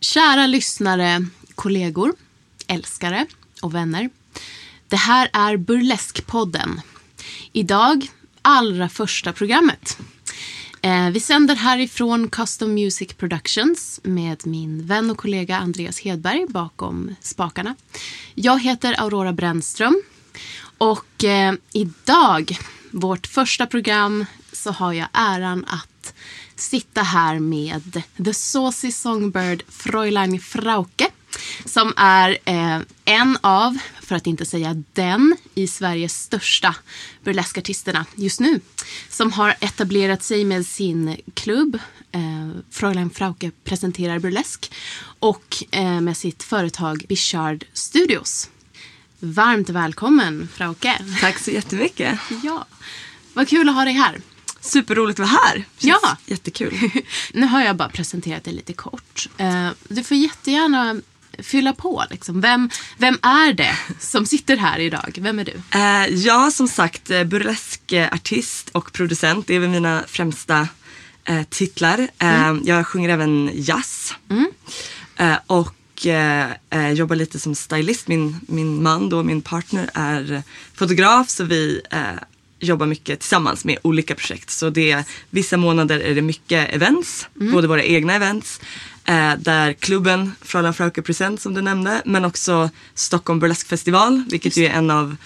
Kära lyssnare, kollegor, älskare och vänner. Det här är Burleskpodden. Idag allra första programmet. Eh, vi sänder härifrån Custom Music Productions med min vän och kollega Andreas Hedberg bakom spakarna. Jag heter Aurora Brännström och eh, idag, vårt första program, så har jag äran att sitta här med The Saucy Songbird Fräulein Frauke som är eh, en av, för att inte säga den, i Sveriges största burleskartisterna just nu. Som har etablerat sig med sin klubb eh, Fräulein Frauke presenterar burlesk och eh, med sitt företag Bichard Studios. Varmt välkommen Frauke. Tack så jättemycket. Ja, vad kul att ha dig här. Superroligt att vara här. Känns Ja. Jättekul. Nu har jag bara presenterat dig lite kort. Eh, Du får jättegärna fylla på. Liksom. Vem, vem är det som sitter här idag? Vem är du? Eh, jag som sagt eh, burleskartist och producent. Det är väl mina främsta eh, titlar. Eh, Jag sjunger även jazz. Eh, och eh, eh, jobbar lite som stylist. Min, min man då, min partner är fotograf så vi eh, jobbar mycket tillsammans med olika projekt. Så det är, vissa månader är det mycket events, både våra egna events eh, där klubben Fräulein Frauke Present som du nämnde men också Stockholm Burlesque Festival vilket ju är en av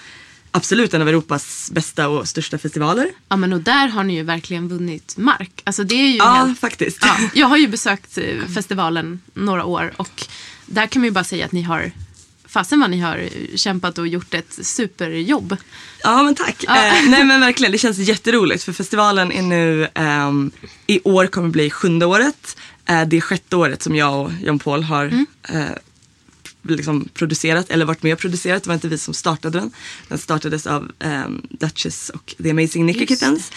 absolut en av Europas bästa och största festivaler. Ja, men och där har ni ju verkligen vunnit mark. Alltså, det är ju Ja, helt... faktiskt. Ja, jag har ju besökt eh, festivalen några år och där kan man ju bara säga att ni har Fasen vad ni har kämpat och gjort ett superjobb. Ja men tack. Ja. Eh, nej men verkligen, det känns jätteroligt för festivalen är nu, ehm, i år kommer bli sjunde året. Eh, det är sjätte året som jag och John Paul har Mm. eh, liksom producerat, eller varit med och producerat. Det var inte vi som startade den. Den startades av ehm, Duchess och The Amazing Nicky Kittens.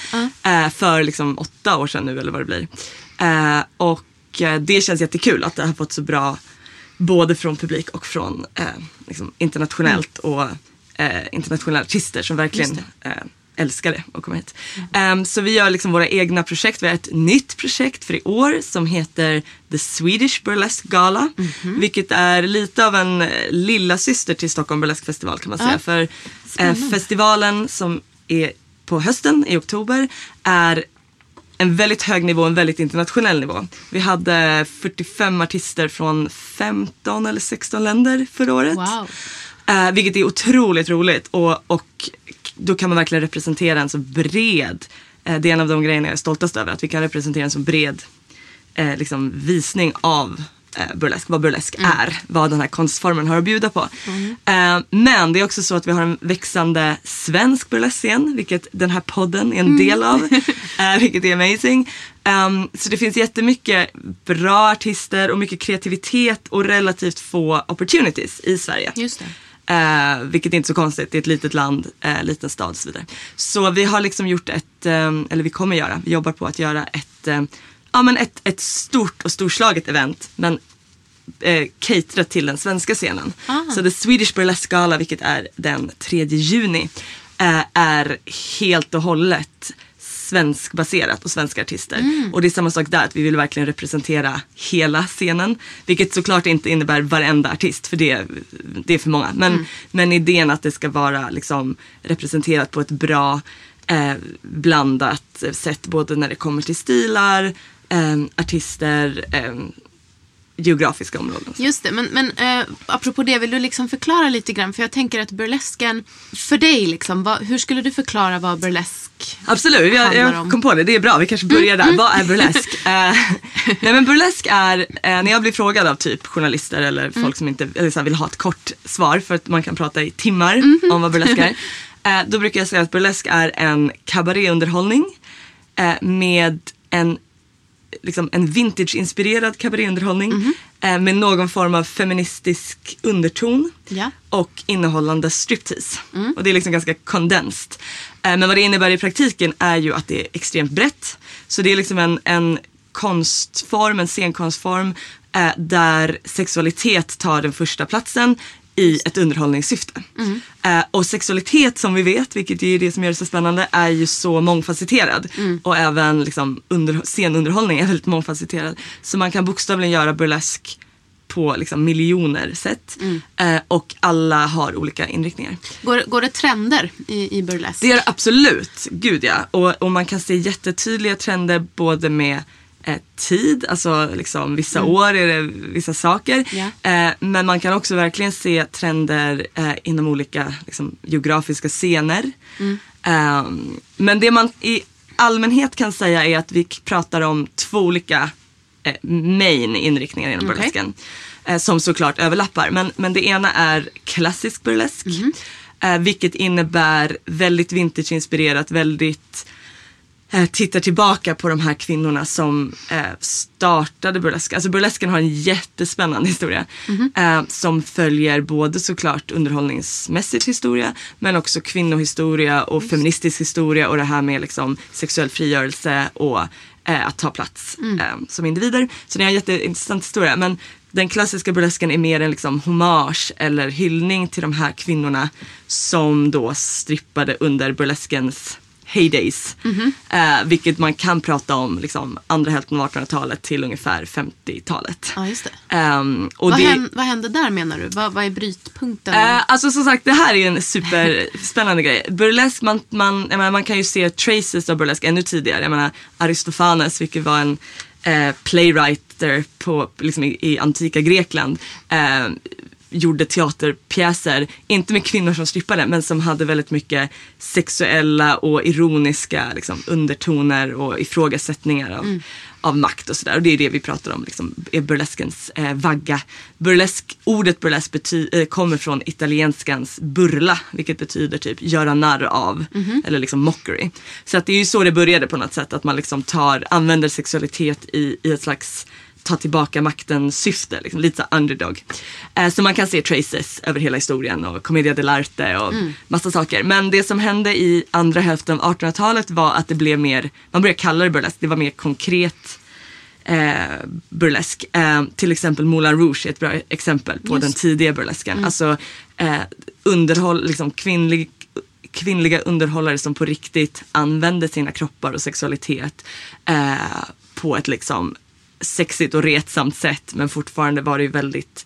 eh, för liksom åtta år sedan nu eller vad det blir. Eh, och eh, det känns jättekul att det har fått så bra både från publik och från eh, liksom internationellt och eh, internationella artister som verkligen eh, älskar det och kommer hit. Ehm, så vi gör liksom våra egna projekt. Vi har ett nytt projekt för i år som heter The Swedish Burlesque Gala. Vilket är lite av en eh, lilla syster till Stockholm Burlesque Festival kan man säga. För eh, festivalen som är på hösten i oktober är en väldigt hög nivå, en väldigt internationell nivå. Vi hade 45 artister från 15 eller 16 länder förra året. Wow. Eh, vilket är otroligt roligt och, och då kan man verkligen representera en så bred, eh, det är en av de grejerna jag är stoltast över, att vi kan representera en så bred eh, liksom, visning av burlesk, vad burlesk är, vad den här konstformen har att bjuda på. Eh, men det är också så att vi har en växande svensk burleskscen, vilket den här podden är en del av, eh, vilket är amazing. Um, så det finns jättemycket bra artister och mycket kreativitet och relativt få opportunities i Sverige. Just det. Eh, vilket är inte så konstigt, det är ett litet land, eh, liten stad och så vidare. Så vi har liksom gjort ett, eh, eller vi kommer göra, vi jobbar på att göra ett, eh, ja, men ett, ett stort och storslaget event. Men eh, caterat till den svenska scenen. Så The Swedish Burlesque Gala, vilket är den 3 juni, eh, är helt och hållet svenskbaserat och svenska artister. Och det är samma sak där, att vi vill verkligen representera hela scenen. Vilket såklart inte innebär varenda artist, för det, det är för många. Men, men idén att det ska vara liksom, representerat på ett bra eh, blandat sätt både när det kommer till stilar, eh, artister, eh, geografiska områden. Just det, men, men eh, apropå det, vill du liksom förklara lite grann? För jag tänker att burlesken, för dig, liksom, vad, hur skulle du förklara vad burlesk Absolut, jag, jag om? kom på det. Det är bra, vi kanske börjar där. Vad är burlesk? Eh, nej men burlesk är, eh, när jag blir frågad av typ journalister eller folk som inte eller så här, vill ha ett kort svar för att man kan prata i timmar om vad burlesk är. Eh, då brukar jag säga att burlesk är en kabaréunderhållning eh, med en liksom en vintage-inspirerad kabaréunderhållning eh, med någon form av feministisk underton Ja. och innehållande striptease. Och det är liksom ganska condensed. Eh, men vad det innebär i praktiken är ju att det är extremt brett. Så det är liksom en, en konstform, en scenkonstform eh, där sexualitet tar den första platsen i ett underhållningssyfte. Eh, och sexualitet som vi vet, vilket är det som gör det så spännande, är ju så mångfacetterad. Och även liksom under, scenunderhållning är väldigt mångfacetterad. Så man kan bokstavligen göra burlesk på liksom miljoner sätt. Eh, och alla har olika inriktningar. Går, går det trender i, i burlesk? Det gör det absolut, gud ja. Och, och man kan se jättetydliga trender både med eh, tid, alltså liksom vissa år är det vissa saker. Ja. Eh, men man kan också verkligen se trender eh, inom olika liksom, geografiska scener. Eh, men det man i allmänhet kan säga är att vi pratar om två olika eh, main inriktningar inom Okej. burlesken. Eh, som såklart överlappar. Men, men det ena är klassisk burlesk. Eh, vilket innebär väldigt vintage-inspirerat, väldigt eh, tittar tillbaka på de här kvinnorna som eh, startade burlesk. Alltså burlesken har en jättespännande historia. Eh, som följer både såklart underhållningsmässigt historia men också kvinnohistoria och feministisk historia och det här med liksom sexuell frigörelse och eh, att ta plats eh, som individer. Så det är en jätteintressant historia. Men den klassiska burlesken är mer en liksom hommage eller hyllning till de här kvinnorna som då strippade under burleskens heydays. Eh, vilket man kan prata om liksom, andra hälften av 1800-talet till ungefär 50-talet. Ja, just det. Ehm, och vad, det, hän, vad hände där menar du? Vad, vad är brytpunkten? Eh, alltså som sagt, det här är en superspännande grej. Burlesk, man, man, menar, man kan ju se traces av burlesk ännu tidigare. Jag menar Aristofanes, vilket var en eh, playwriter på, liksom i, i antika Grekland. Eh, gjorde teaterpjäser, inte med kvinnor som strippade, men som hade väldigt mycket sexuella och ironiska liksom, undertoner och ifrågasättningar av, av makt och sådär. Och det är det vi pratar om, liksom, är burleskens eh, vagga. Burlesk, ordet burlesk bety- eh, kommer från italienskans burla, vilket betyder typ göra narr av, eller liksom mockery. Så att det är ju så det började på något sätt, att man liksom tar, använder sexualitet i, i ett slags ta tillbaka makten syfte, liksom, lite så underdog. Eh, så man kan se traces över hela historien och Commedia dell'arte och massa saker. Men det som hände i andra hälften av 1800-talet var att det blev mer, man började kalla det burlesk, det var mer konkret eh, burlesk. Eh, till exempel Moulin Rouge är ett bra exempel på den tidiga burlesken. Alltså eh, underhåll, liksom kvinnlig, kvinnliga underhållare som på riktigt använde sina kroppar och sexualitet eh, på ett liksom sexigt och retsamt sätt men fortfarande var det ju väldigt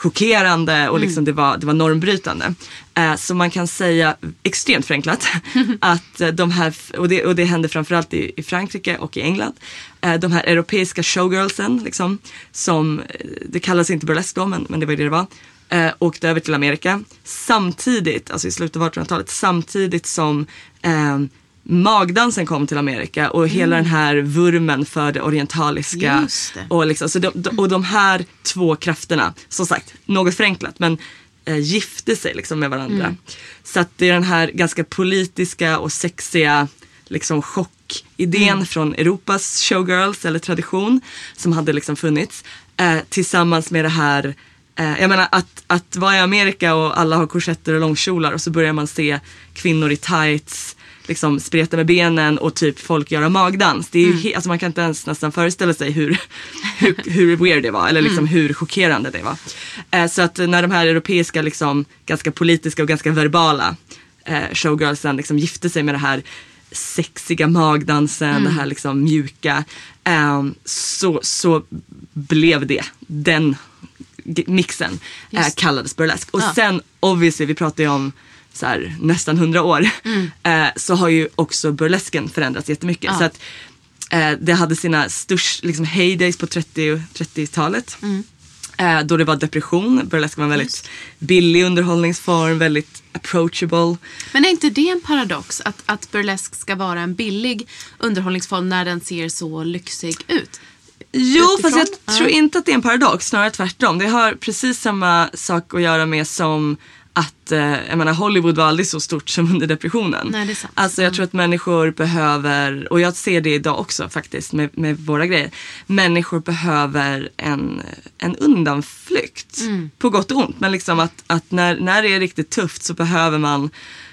chockerande och liksom det, var, det var normbrytande. Eh, så man kan säga, extremt förenklat, att eh, de här, och det, och det hände framförallt i, i Frankrike och i England, eh, de här europeiska showgirlsen, liksom, som, eh, det kallas inte burlesk då men, men det var det det var, eh, åkte över till Amerika. Samtidigt, alltså i slutet av 1800-talet, samtidigt som eh, magdansen kom till Amerika och hela den här vurmen för det orientaliska. Det. Och, liksom, så de, och de här två krafterna, som sagt, något förenklat, men eh, gifte sig liksom med varandra. Så att det är den här ganska politiska och sexiga liksom chockidén från Europas showgirls eller tradition som hade liksom funnits eh, tillsammans med det här Eh, jag menar att, att vara i Amerika och alla har korsetter och långkjolar och så börjar man se kvinnor i tights liksom spreta med benen och typ folk göra magdans. Det är ju he- alltså man kan inte ens nästan föreställa sig hur, hur, hur weird det var eller liksom hur chockerande det var. Eh, så att när de här europeiska liksom ganska politiska och ganska verbala eh, showgirlsen liksom gifte sig med det här sexiga magdansen, det här liksom mjuka. ehm, så, så blev det den mixen eh, kallades burlesk. Och Ja. sen obviously, vi pratar ju om så här, nästan hundra år, Mm. eh, så har ju också burlesken förändrats jättemycket. Ja. Så att eh, det hade sina störst liksom, heydays på 30 och 30-talet. Mm. Eh, då det var depression. Burlesk var en väldigt billig underhållningsform, väldigt approachable. Men är inte det en paradox att, att burlesk ska vara en billig underhållningsform när den ser så lyxig ut? Jo, fast Utifrån? jag Ja. tror inte att det är en paradox, snarare tvärtom. Det har precis samma sak att göra med som att, eh, jag menar Hollywood var aldrig så stort som under depressionen. Nej, det är sant. Alltså jag tror att människor behöver, och jag ser det idag också faktiskt med, med våra grejer. Människor behöver en, en undanflykt. Mm. På gott och ont. Men liksom att, att när, när det är riktigt tufft så behöver man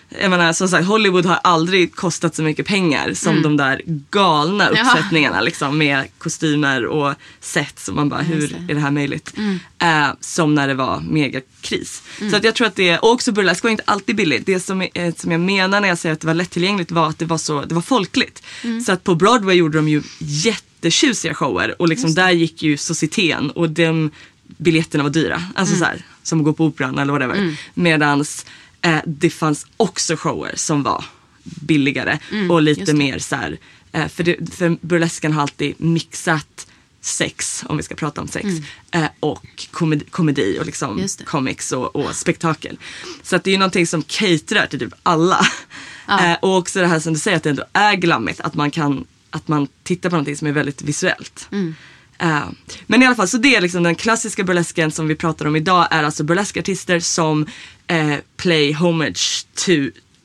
jag menar som sagt Hollywood har aldrig kostat så mycket pengar som de där galna Mm. Uppsättningarna liksom med kostymer och set som man bara hur. Mm. är det här möjligt? Eh, som när det var megakris. Så att jag tror att det, och också burlesk var inte alltid billigt. Det som, eh, som jag menar när jag säger att det var lättillgängligt var att det var så, det var folkligt. Mm. Så att på Broadway gjorde de ju jättetjusiga shower och liksom där gick ju societeten och de biljetterna var dyra. Alltså Mm. så här, som att gå på operan eller whatever. Medans eh, det fanns också shower som var billigare och lite Mm, just det. mer så här, eh, för, det, för burlesken har alltid mixat sex, om vi ska prata om sex, eh, och komedi, komedi och liksom Mm. Comics och, och spektakel. Så att det är ju någonting som caterar till typ alla. Ja. Eh, och också det här som du säger att det ändå är glammigt, att man kan att man tittar på någonting som är väldigt visuellt. Mm. Eh, men i alla fall, så det är liksom den klassiska burlesken som vi pratar om idag är alltså burleskartister som eh, play homage to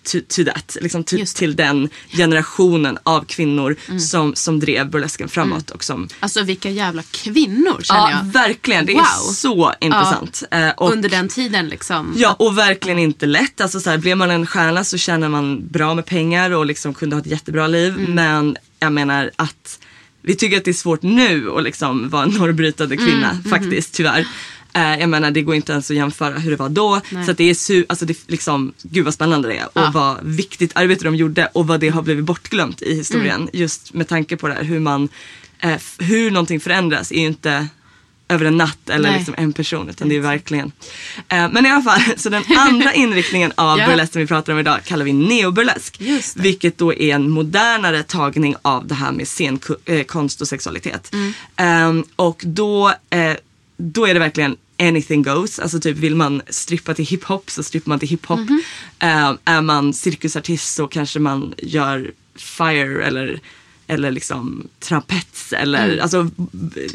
To, to that, liksom to, till den generationen av kvinnor som, som drev burlesken framåt. Och som, Alltså vilka jävla kvinnor känner ja, jag. verkligen. Det är Wow. så intressant. Eh, och, Under den tiden liksom. Ja, och verkligen inte lätt. Alltså, så här, blev man en stjärna så tjänar man bra med pengar och liksom kunde ha ett jättebra liv. Mm. Men jag menar att vi tycker att det är svårt nu att liksom vara en norrbrytande kvinna Mm, faktiskt, tyvärr. Eh, jag menar det går inte ens att jämföra hur det var då. Nej. Så det är su- alltså det liksom, gud vad spännande det är. Och Ja. vad viktigt arbete de gjorde och vad det har blivit bortglömt i historien. Mm. Just med tanke på det här hur man, eh, hur någonting förändras är ju inte över en natt eller Nej. liksom en person utan det är verkligen. Eh, men i alla fall, så den andra inriktningen av Ja. burlesk som vi pratar om idag kallar vi neoburlesk. Vilket då är en modernare tagning av det här med scenkonst och sexualitet. Mm. Ehm, och då, eh, då är det verkligen anything goes. Alltså typ vill man strippa till hiphop så strippar man till hiphop. Mhm. Ehm, är man cirkusartist så kanske man gör fire eller eller liksom trampets eller alltså b-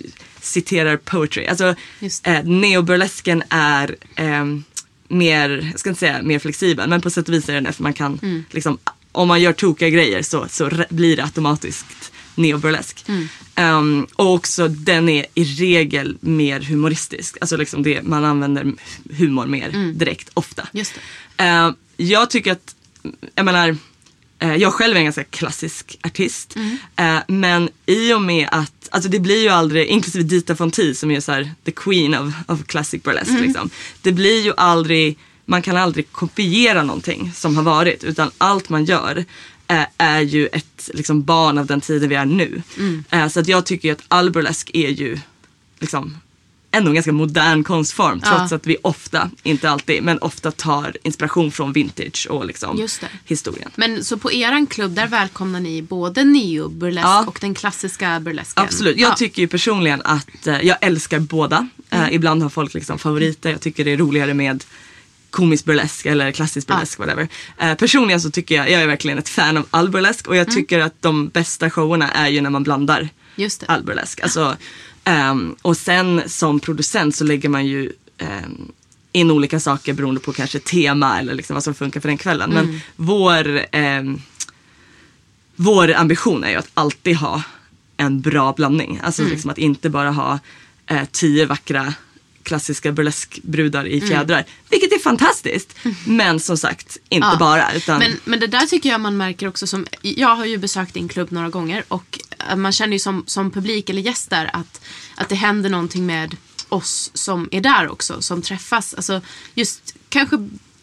citerar poetry. Alltså eh, neoburlesken är ehm, mer, jag ska inte säga mer flexibel men på sätt och vis är den det för man kan Mm. liksom om man gör tokiga grejer så, så blir det automatiskt neoburlesk. Mm. Ehm, och också den är i regel mer humoristisk. Alltså liksom det, man använder humor mer direkt, ofta. Mm. Just det. Eh, jag tycker att, jag menar, eh, jag själv är en ganska klassisk artist. Mm. Eh, men i och med att, alltså det blir ju aldrig, inklusive Dita Fonti som är så här, the queen of, of classic burlesque. Mm. Liksom. Det blir ju aldrig, man kan aldrig kopiera någonting som har varit. Utan allt man gör eh, är ju ett liksom, barn av den tiden vi är nu. Mm. Eh, så att jag tycker ju att all burlesk är ju liksom ändå en ganska modern konstform Ja. trots att vi ofta, inte alltid, men ofta tar inspiration från vintage och liksom historien. Men så på eran klubb där välkomnar ni både neo-burlesk Ja. och den klassiska burlesken? Absolut, jag Ja. tycker ju personligen att eh, jag älskar båda. Eh, ibland har folk liksom favoriter, jag tycker det är roligare med komisk burlesk eller klassisk burlesk, whatever. Eh, personligen så tycker jag, jag är verkligen ett fan av all burlesk och jag tycker att de bästa showerna är ju när man blandar Just det. all burlesk. Alltså, ehm, och sen som producent så lägger man ju ehm, in olika saker beroende på kanske tema eller liksom vad som funkar för den kvällen. Men vår, ehm, vår ambition är ju att alltid ha en bra blandning. Alltså liksom att inte bara ha eh, tio vackra klassiska burleskbrudar i fjädrar. Vilket är fantastiskt. Men som sagt, inte Ja. bara. Utan, Men, men det där tycker jag man märker också som, jag har ju besökt din klubb några gånger och eh, man känner ju som, som publik eller gäst där att, att det händer någonting med oss som är där också, som träffas. Alltså just kanske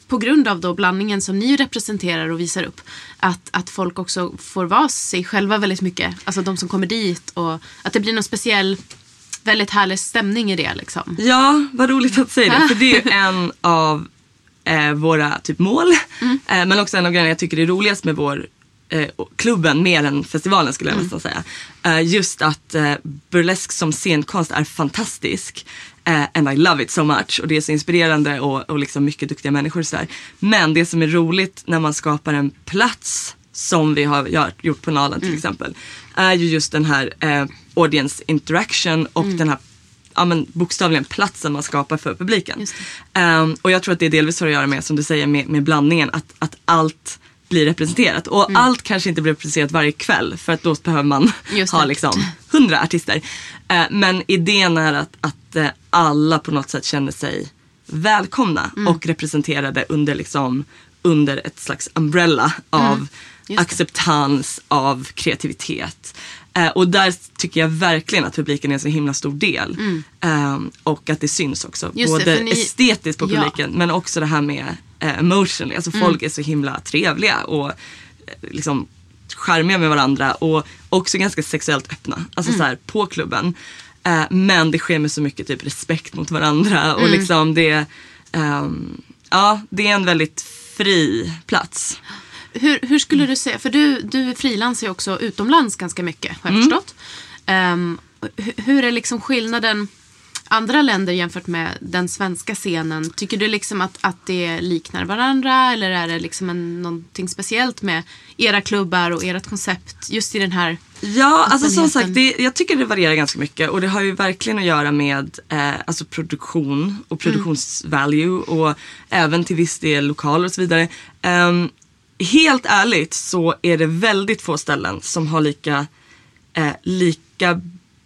på grund av då blandningen som ni representerar och visar upp, att, att folk också får vara sig själva väldigt mycket. Alltså de som kommer dit och att det blir någon speciell, väldigt härlig stämning i det liksom. Ja, vad roligt att säga det. För det är ju en av eh, våra typ mål. Mm. Eh, men också en av grejerna jag tycker är roligast med vår eh, klubben mer än festivalen skulle jag Mm. nästan säga. Eh, just att eh, burlesk som scenkonst är fantastisk. And I love it so much. Och det är så inspirerande och, och liksom mycket duktiga människor. Så där. Men det som är roligt när man skapar en plats som vi har gjort på Nalen Mm. till exempel. Är ju just den här audience interaction och Mm. den här ja, men bokstavligen platsen man skapar för publiken. Ehm, och jag tror att det delvis har att göra med, som du säger, med, med blandningen. Att, att allt blir representerat. Och Mm. allt kanske inte blir representerat varje kväll för att då behöver man ha liksom hundra artister. Eh, men idén är att, att eh, alla på något sätt känner sig välkomna Mm. och representerade under, liksom, under ett slags umbrella av Mm. Det. acceptans, av kreativitet. Eh, och där tycker jag verkligen att publiken är en så himla stor del. Eh, och att det syns också. Mm. Just det, Både för ni- estetiskt på Ja. publiken men också det här med eh, emotionally. Alltså folk Mm. är så himla trevliga och eh, liksom charmiga med varandra och också ganska sexuellt öppna. Alltså Mm. så här, på klubben. Eh, men det sker med så mycket typ respekt mot varandra och Mm. liksom det, ehm, ja, det är en väldigt fri plats. Hur, hur skulle du säga, för du, du frilansar ju också utomlands ganska mycket har jag Mm. förstått. Hu- hur är liksom skillnaden andra länder jämfört med den svenska scenen? Tycker du liksom att, att det liknar varandra eller är det liksom en, någonting speciellt med era klubbar och ert koncept just i den här Ja, alltså som sagt, det, jag tycker det varierar ganska mycket och det har ju verkligen att göra med eh, alltså produktion och produktionsvalue och även till viss del lokaler och så vidare. Ehm, helt ärligt så är det väldigt få ställen som har lika, eh, lika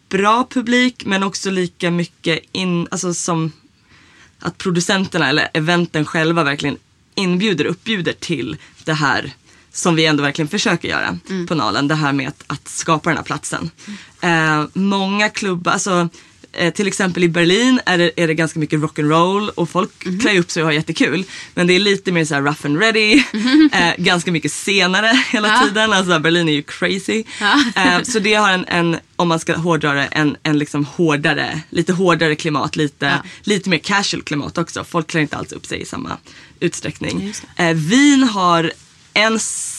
bra publik men också lika mycket in, alltså som att producenterna eller eventen själva verkligen inbjuder, uppbjuder till det här som vi ändå verkligen försöker göra på Nalen. Det här med att, att skapa den här platsen. Eh, många klubbar, alltså eh, till exempel i Berlin är det, är det ganska mycket rock'n'roll och folk klär upp sig och har jättekul. Men det är lite mer så här rough and ready, eh, ganska mycket senare hela Ja. tiden. Alltså Berlin är ju crazy. Ja. Eh, så det har en, en, om man ska hårdra det, en, en liksom hårdare, lite hårdare klimat, lite, Ja. lite mer casual klimat också. Folk klär inte alls upp sig i samma utsträckning. Just Eh, Wien har en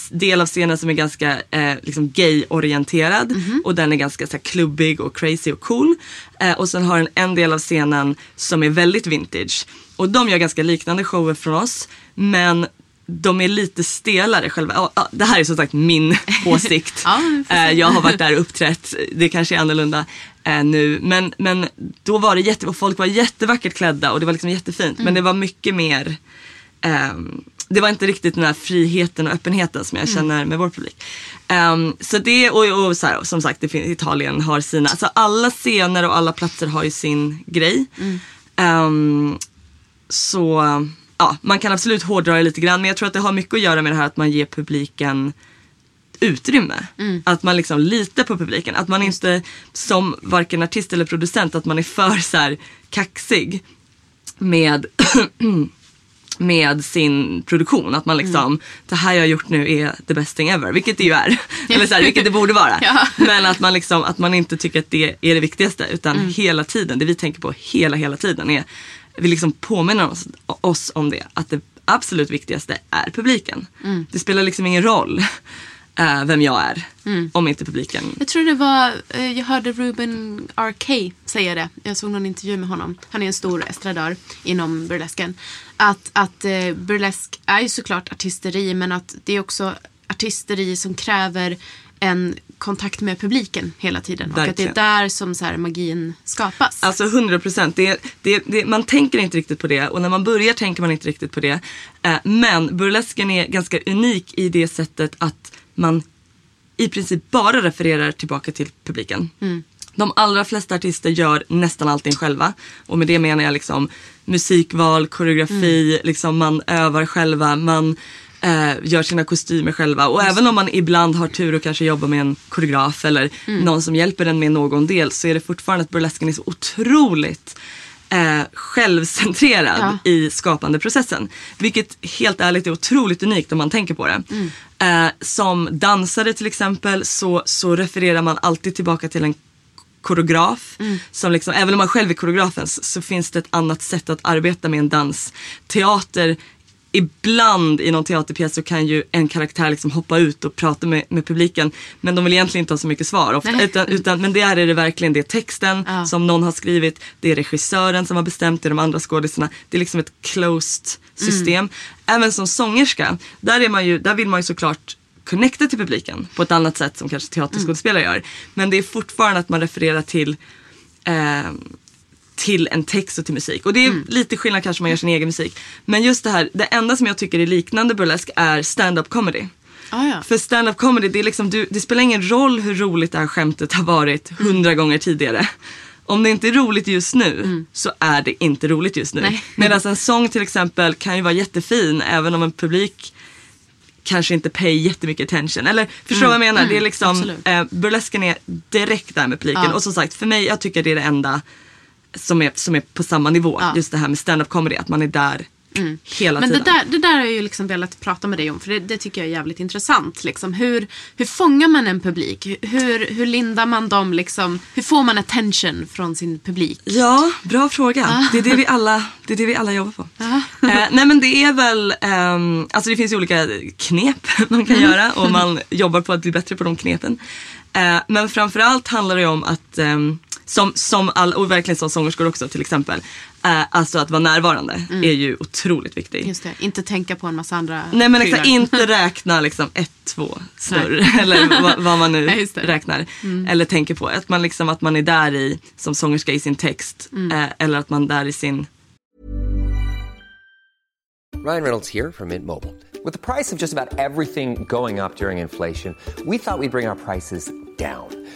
del av scenen som är ganska eh, liksom gay-orienterad Mhm. och den är ganska så här, klubbig och crazy och cool. Eh, och sen har den en del av scenen som är väldigt vintage. Och de gör ganska liknande shower från oss men de är lite stelare själva. Det här är som sagt min åsikt. Ja. Eh, jag har varit där och uppträtt. Det kanske är annorlunda eh, nu. Men, men då var det jätte, och folk var jättevackert klädda och det var liksom jättefint. Mm. Men det var mycket mer ehm, det var inte riktigt den här friheten och öppenheten som jag Mm. känner med vår publik. Ehm, så det och, och så här, som sagt, det Italien har sina, alltså alla scener och alla platser har ju sin grej. Mm. Ehm, så ja, man kan absolut hårdra det lite grann men jag tror att det har mycket att göra med det här att man ger publiken utrymme. Att man liksom litar på publiken. Att man inte som varken artist eller producent att man är för så här kaxig med med sin produktion. Att man liksom, det här jag har gjort nu är the best thing ever. Vilket det ju är. Eller så här, vilket det borde vara. Ja. Men att man, liksom, att man inte tycker att det är det viktigaste. Utan hela tiden, det vi tänker på hela, hela tiden är, vi liksom påminner oss, oss om det. Att det absolut viktigaste är publiken. Det spelar liksom ingen roll eh, vem jag är. Om inte publiken Jag tror det var, eh, jag hörde Ruben R.K. säga det. Jag såg någon intervju med honom. Han är en stor estradör inom burlesken. Att, att eh, burlesk är ju såklart artisteri men att det är också artisteri som kräver en kontakt med publiken hela tiden. Och att det Verkligen. är där som så här magin skapas. Alltså 100 procent. Det, det, det, man tänker inte riktigt på det och när man börjar tänker man inte riktigt på det. Eh, men burlesken är ganska unik i det sättet att man i princip bara refererar tillbaka till publiken. De allra flesta artister gör nästan allting själva. Och med det menar jag liksom musikval, koreografi, liksom man övar själva, man eh, gör sina kostymer själva. Och även om man ibland har tur och kanske jobbar med en koreograf eller någon som hjälper en med någon del så är det fortfarande att burlesken är så otroligt eh, självcentrerad Ja. i skapandeprocessen. Vilket helt ärligt är otroligt unikt om man tänker på det. Mm. Eh, som dansare till exempel så, så refererar man alltid tillbaka till en koreograf. Mm. Som liksom, även om man själv är koreografen så, så finns det ett annat sätt att arbeta med en dans. Teater, ibland i någon teaterpjäs så kan ju en karaktär liksom hoppa ut och prata med, med publiken. Men de vill egentligen inte ha så mycket svar. Ofta, utan, utan, men där är det verkligen det är texten Ja. som någon har skrivit. Det är regissören som har bestämt, det är de andra skådisarna. Det är liksom ett closed system. Mm. Även som sångerska, där, är man ju, där vill man ju såklart connecta till publiken på ett annat sätt som kanske teaterskådespelare Mm. gör. Men det är fortfarande att man refererar till eh, till en text och till musik. Och det är Mm. lite skillnad kanske om man gör sin egen musik. Men just det här, det enda som jag tycker är liknande burlesk är stand-up comedy. Ah, ja. För stand-up comedy, det, är liksom, du, det spelar ingen roll hur roligt det här skämtet har varit Mm. hundra gånger tidigare. Om det inte är roligt just nu så är det inte roligt just nu. Mm. Medan en sång till exempel kan ju vara jättefin även om en publik kanske inte pay jättemycket attention. Eller förstår vad jag menar? Det är liksom, Mm. absolut. eh, burlesken är direkt där med publiken. Ja. Och som sagt, för mig, jag tycker det är det enda som är, som är på samma nivå. Ja. Just det här med stand-up comedy, att man är där hela Men det tiden. där, det där har jag ju liksom velat prata med dig om för det, det tycker jag är jävligt intressant. Liksom. Hur, hur fångar man en publik? Hur, hur lindar man dem? Liksom? Hur får man attention från sin publik? Ja, bra fråga. Det, är det, vi alla, det är det vi alla jobbar på. Eh, nej men det är väl, ehm, alltså det finns ju olika knep man kan göra och man jobbar på att bli bättre på de knepen. Eh, men framförallt handlar det om att, ehm, som, som all, och verkligen som sångerskor också till exempel, eh, alltså att vara närvarande är ju otroligt viktigt. Just det, inte tänka på en massa andra Nej men exakt, inte räkna liksom ett, två, snurr eller vad, vad man nu Nej, just det. Mm. räknar. Eller tänker på. Att man, liksom, att man är där i, som sångerska i sin text. Mm. Eh, eller att man är där i sin Ryan Reynolds here from Mint Mobile. With the price of just about everything going up during inflation, we thought we'd bring our prices down.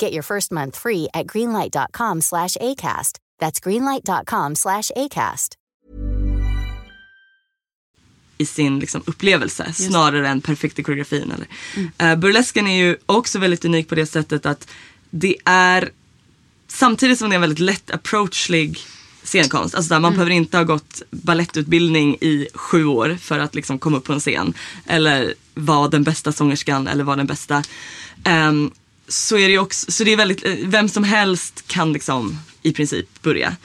Get your first month free at greenlight.com slash ACAST. That's greenlight.com slash ACAST. i sin liksom, upplevelse snarare än perfekt i koreografin. Eller. Eh, burlesken är ju också väldigt unik på det sättet att det är samtidigt som det är en väldigt lätt approachlig scenkonst. Alltså där man behöver inte ha gått ballettutbildning i sju år för att liksom komma upp på en scen. Eller vara den bästa sångerskan eller vara den bästa. Ehm, så är det också, så det är väldigt, eh, vem som helst kan liksom i princip börja.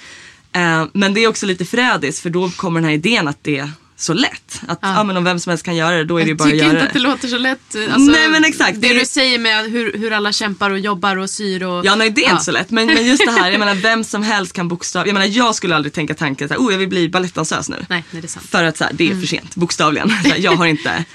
Eh, men det är också lite förrädiskt för då kommer den här idén att det är så lätt. Att ja. men om vem som helst kan göra det då är det Jag bara att tycker göra inte det. att det låter så lätt. Alltså, Nej, men exakt. Det, Det är- du säger med hur, hur alla kämpar och jobbar och syr och... Ja nej det är Ja. inte så lätt. Men, men just det här, jag menar vem som helst kan bokstav... Jag menar jag skulle aldrig tänka tanken såhär, oh jag vill bli balettdansös nu. Nej, nej, det är sant. För att så här, det är för sent, bokstavligen. Här, jag har inte,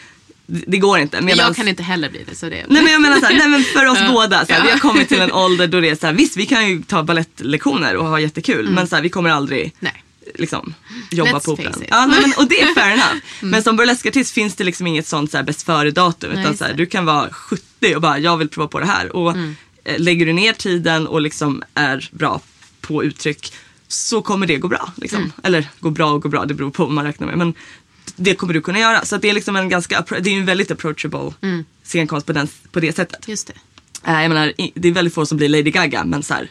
det går inte. Medans- jag kan inte heller bli det. Så det Nej men jag menar såhär, nej men för oss båda, såhär, Ja. vi har kommit till en ålder då det är såhär, visst vi kan ju ta ballettlektioner och ha jättekul men såhär, vi kommer aldrig Mm. Nej. liksom jobba Let's på operan. Ja, nej, men, och det är fair enough. Men som burleskartist finns det liksom inget sånt såhär, bäst före datum Nej, utan såhär, det. du kan vara 70 och bara, jag vill prova på det här. Och eh, lägger du ner tiden och liksom är bra på uttryck så kommer det gå bra. Liksom. Eller gå bra och gå bra, det beror på vad man räknar med. Men det kommer du kunna göra. Så det är liksom en ganska, det är en väldigt approachable scenkonst på, den, på det sättet. Just det. Eh, jag menar, det är väldigt få som blir Lady Gaga men så här,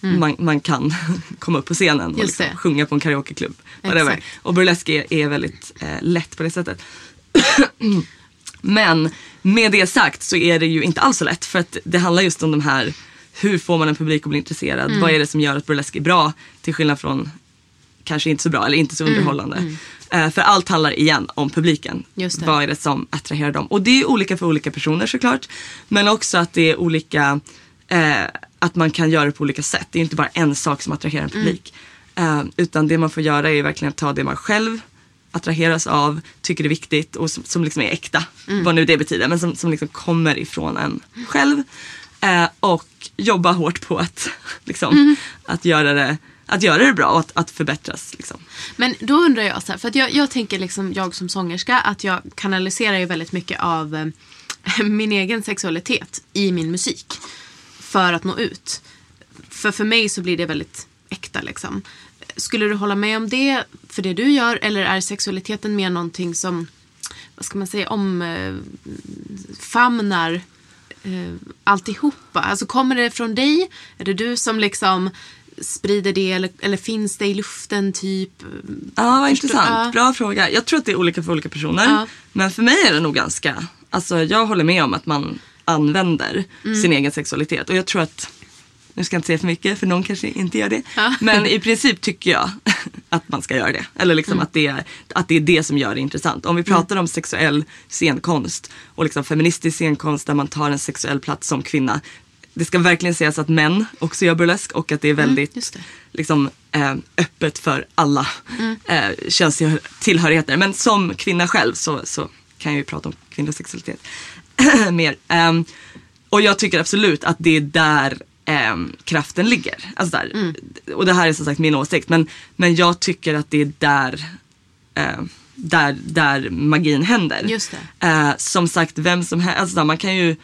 man, man kan komma upp på scenen och Mm. Liksom det. sjunga på en karaokeklubb. Whatever. Och burlesk är, är väldigt eh, lätt på det sättet. Men med det sagt så är det ju inte alls så lätt för att det handlar just om de här hur får man en publik att bli intresserad? Mm. Vad är det som gör att burlesk är bra till skillnad från kanske inte så bra eller inte så Mm. underhållande. Eh, för allt handlar igen om publiken. Det. Vad är det som attraherar dem? Och det är olika för olika personer såklart. Men också att det är olika, eh, att man kan göra det på olika sätt. Det är inte bara en sak som attraherar en publik. Eh, utan det man får göra är verkligen att ta det man själv attraheras av, tycker är viktigt och som, som liksom är äkta. Vad nu det betyder. Men som, som liksom kommer ifrån en själv. Eh, och jobba hårt på att, liksom, att, göra, det, att göra det bra och att, att förbättras. Liksom. Men då undrar jag så här, för att jag, jag tänker liksom, jag som sångerska, att jag kanaliserar ju väldigt mycket av eh, min egen sexualitet i min musik. För att nå ut. För för mig så blir det väldigt äkta liksom. Skulle du hålla med om det för det du gör eller är sexualiteten mer någonting som, vad ska man säga, omfamnar eh, eh, alltihopa? Alltså kommer det från dig? Är det du som liksom sprider det eller, eller finns det i luften typ? Ja, vad intressant. ja. Bra fråga. Jag tror att det är olika för olika personer. Ja. Men för mig är det nog ganska, alltså jag håller med om att man använder Mm. sin egen sexualitet. Och jag tror att, nu ska jag inte säga för mycket för någon kanske inte gör det. Ja. Men i princip tycker jag att man ska göra det. Eller liksom Mm. att, det är, att det är det som gör det intressant. Om vi pratar om sexuell scenkonst och liksom feministisk scenkonst där man tar en sexuell plats som kvinna. Det ska verkligen sägas att män också gör burlesk och att det är väldigt Mm, det. liksom, eh, öppet för alla Mm. eh, könstillhörigheter. Men som kvinna själv så, så kan jag ju prata om kvinnlig sexualitet mer. Ehm, och jag tycker absolut att det är där ehm, kraften ligger. Alltså där. Mm. Och det här är som sagt min åsikt. Men, men jag tycker att det är där eh, där, där magin händer. Just det. Eh, som sagt, vem som helst, alltså, man kan ju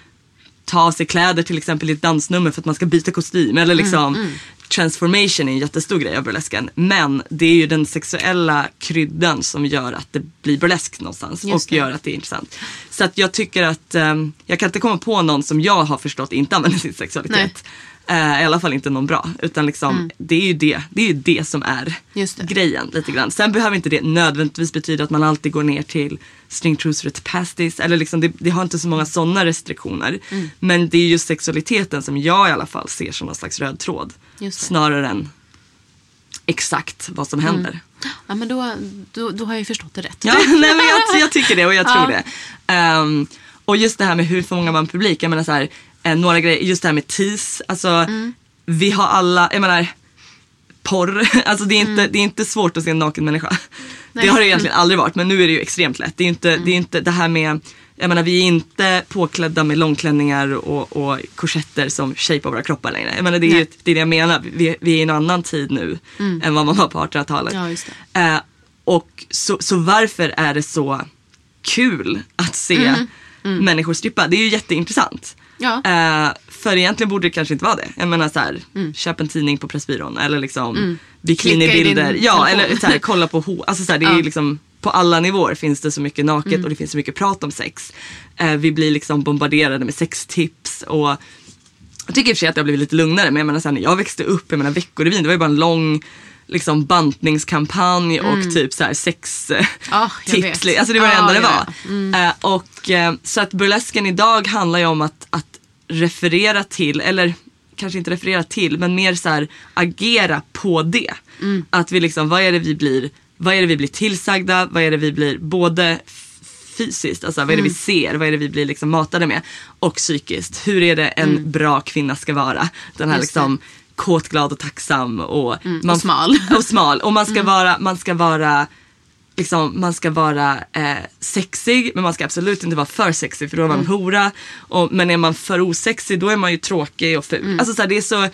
ta av sig kläder till exempel i ett dansnummer för att man ska byta kostym. Eller liksom Mm, transformation är en jättestor grej av burlesken. Men det är ju den sexuella kryddan som gör att det blir burlesk någonstans. Just och det. gör att det är intressant. Så att jag tycker att, ehm, jag kan inte komma på någon som jag har förstått inte använder sin sexualitet. Eh, I alla fall inte någon bra. Utan liksom, det, är ju det, det är ju det som är Mm. Det. grejen lite grann. Sen behöver inte det nödvändigtvis betyda att man alltid går ner till stringtrosor till pasties. Eller liksom, det, det har inte så många sådana restriktioner. Mm. Men det är just sexualiteten som jag i alla fall ser som någon slags röd tråd. Snarare än exakt vad som händer. Ja, men då, då, då har jag ju förstått det rätt. Ja, nej, men jag, jag tycker det och jag tror Ja. det. Ehm, och just det här med hur fångar man publik. Jag menar så här, eh, några grejer, just det här med tease. Alltså, Mm. vi har alla, jag menar porr. Alltså det är inte, Mm. det är inte svårt att se en naken människa. Det har det egentligen aldrig varit men nu är det ju extremt lätt. Det är inte, Mm. det, är inte det här med, jag menar vi är inte påklädda med långklänningar och, och korsetter som shapar våra kroppar längre. Jag menar det är, ju, Nej. det är det jag menar. Vi, vi är i en annan tid nu än vad man var på 1800-talet. Ja. Eh, och så, så varför är det så kul att se människor strippa? Det är ju jätteintressant. Ja. Eh, för egentligen borde det kanske inte vara det. Jag menar så här, köp en tidning på Pressbyrån eller liksom bikinibilder. I din Ja, eller så här, kolla på hår. Alltså så här, det är Ja. ju liksom, på alla nivåer finns det så mycket naket och det finns så mycket prat om sex. Eh, vi blir liksom bombarderade med sextips och jag tycker i och för sig att det har blivit lite lugnare men jag menar sen när jag växte upp, jag menar Veckorevyn det var ju bara en lång liksom bantningskampanj och typ så här sex jag tips. Alltså det var det enda det var. Eh, och, eh, så att burlesken idag handlar ju om att, att referera till, eller kanske inte referera till, men mer så här agera på det. Att vi liksom, vad är det vi blir, vad är det vi blir tillsagda, vad är det vi blir både fysiskt, alltså vad är det vi ser, vad är det vi blir liksom matade med och psykiskt. Hur är det en bra kvinna ska vara? Den här Just det. Kåt, glad och tacksam och, och smal. och smal. Och man ska vara, man ska vara Liksom, man ska vara eh, sexig men man ska absolut inte vara för sexig för då är man en hora. Och, men är man för osexig då är man ju tråkig och ful. Alltså, så här, det är så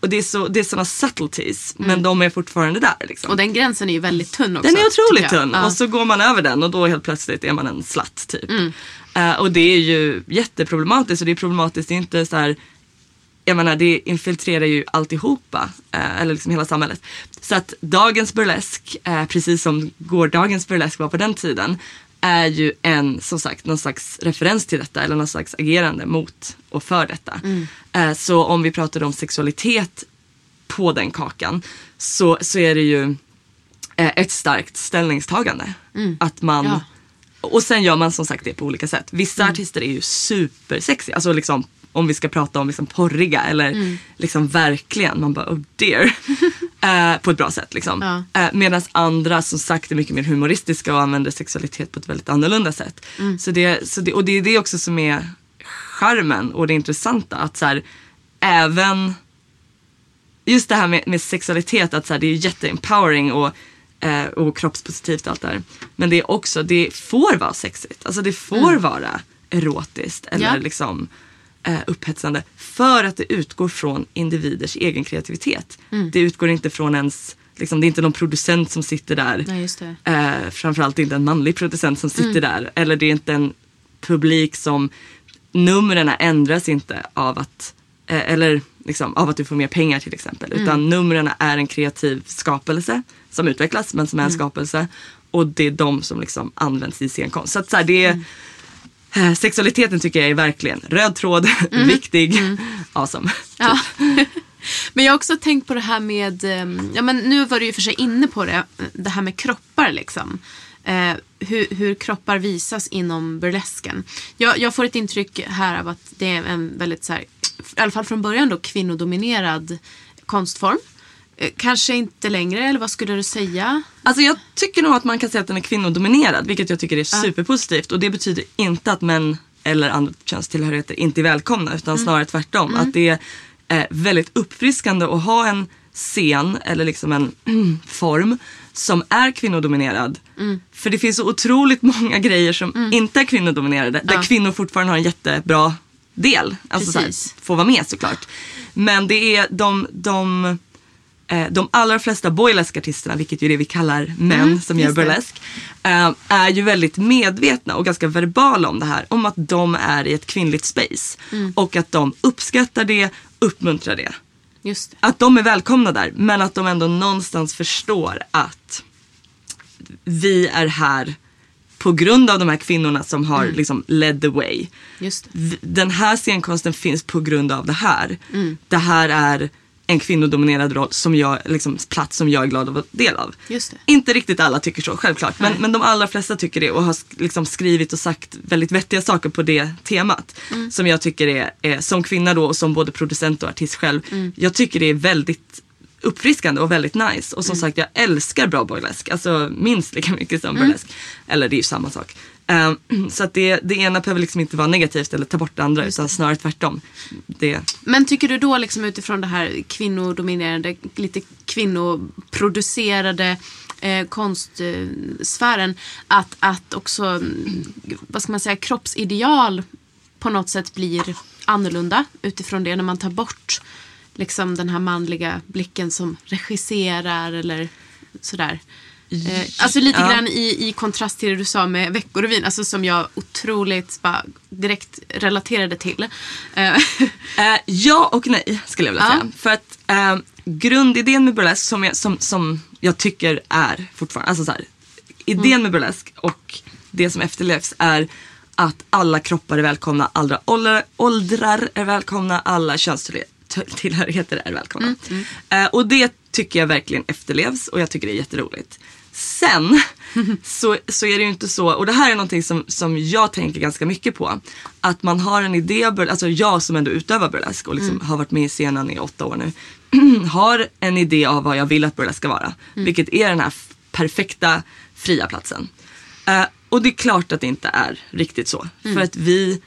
och det är, så, det är såna subtleties men de är fortfarande där. Liksom. Och den gränsen är ju väldigt tunn också. Den är otroligt tunn Ja. och så går man över den och då helt plötsligt är man en slatt typ. Mm. Eh, och det är ju jätteproblematiskt och det är problematiskt, det är inte så här jag menar det infiltrerar ju alltihopa, eh, eller liksom hela samhället. Så att dagens burlesk, eh, precis som gårdagens burlesk var på den tiden, är ju en, som sagt, någon slags referens till detta eller någon slags agerande mot och för detta. Eh, så om vi pratar om sexualitet på den kakan så, så är det ju eh, ett starkt ställningstagande. Att man, Ja. och sen gör man som sagt det på olika sätt. Vissa artister är ju supersexiga, alltså liksom om vi ska prata om liksom porriga eller liksom verkligen, man bara oh dear. eh, på ett bra sätt liksom. Ja. Eh, Medan andra som sagt är mycket mer humoristiska och använder sexualitet på ett väldigt annorlunda sätt. Så det, så det, och det är det också som är charmen och det intressanta. Att så här, även just det här med, med sexualitet, att så här, det är jätteempowering och, eh, och kroppspositivt och allt det här. Men det är också, det får vara sexigt. Alltså det får vara erotiskt eller Ja. liksom eh, upphetsande. För att det utgår från individers egen kreativitet. Det utgår inte från ens, liksom, det är inte någon producent som sitter där. Nej. Eh, framförallt inte en manlig producent som sitter där. Eller det är inte en publik som, numren ändras inte av att, eh, eller liksom, av att du får mer pengar till exempel. Utan numren är en kreativ skapelse som utvecklas men som är en skapelse. Och det är de som liksom används i scenkonst. Så att så här, det är, eh, sexualiteten tycker jag är verkligen röd tråd, viktig, awesome. Ja. Men jag har också tänkt på det här med, ehm, ja men nu var du ju för sig inne på det, det här med kroppar liksom. Eh, hur, hur kroppar visas inom burlesken. Jag, jag får ett intryck här av att det är en väldigt så här, i alla fall från början då kvinnodominerad konstform. Eh, kanske inte längre, eller vad skulle du säga? Alltså jag tycker nog att man kan säga att den är kvinnodominerad, vilket jag tycker är superpositivt. Och det betyder inte att män eller andra könstillhörigheter inte är välkomna, utan snarare tvärtom. Att det är väldigt uppfriskande att ha en scen eller liksom en form som är kvinnodominerad. För det finns så otroligt många grejer som inte är kvinnodominerade, där Ja. kvinnor fortfarande har en jättebra del. Alltså så här, Precis. får vara med såklart. Men det är de, de de allra flesta boylesque-artisterna, vilket ju är det vi kallar män som gör just det. burlesk, eh, är ju väldigt medvetna och ganska verbala om det här. Om att de är i ett kvinnligt space. Och att de uppskattar det, uppmuntrar det. Just det. Att de är välkomna där, men att de ändå någonstans förstår att vi är här på grund av de här kvinnorna som har liksom led the way den här scenkonsten finns på grund av det här. Mm. Det här är en kvinnodominerad roll som jag, liksom, plats som jag är glad att vara del av. Just det. Inte riktigt alla tycker så, självklart. Men, men de allra flesta tycker det och har liksom skrivit och sagt väldigt vettiga saker på det temat. Mm. Som jag tycker är, är, som kvinna då och som både producent och artist själv, Mm. jag tycker det är väldigt uppfriskande och väldigt nice. Och som Mm. sagt jag älskar bra burlesk, alltså minst lika mycket som burlesk. Eller det är ju samma sak. Ehm, så att det, det ena behöver liksom inte vara negativt eller ta bort det andra utan snarare tvärtom. Det, Men tycker du då liksom utifrån det här kvinnodominerade, lite kvinnoproducerade eh, konstsfären att, att också, mm, vad ska man säga, kroppsideal på något sätt blir annorlunda utifrån det när man tar bort liksom den här manliga blicken som regisserar eller sådär. Eh, alltså lite Ja. grann i, i kontrast till det du sa med Veckorevyn, alltså som jag otroligt bara, direkt relaterade till. Eh, Eh, ja och nej skulle jag vilja Ja. säga. För att eh, grundidén med burlesk som jag, som, som jag tycker är fortfarande, alltså så här, idén Mm. med burlesk och det som efterlevs är att alla kroppar är välkomna, alla åldrar, åldrar är välkomna, alla könstillhörigheter är välkomna. Mm, Eh, och det tycker jag verkligen efterlevs och jag tycker det är jätteroligt. Sen så, så är det ju inte så, och det här är någonting som, som jag tänker ganska mycket på. Att man har en idé, alltså jag som ändå utövar burlesk och liksom har varit med i scenen i åtta år nu. har en idé av vad jag vill att burlesk ska vara. Vilket är den här perfekta fria platsen. Eh, och det är klart att det inte är riktigt så. För att vi,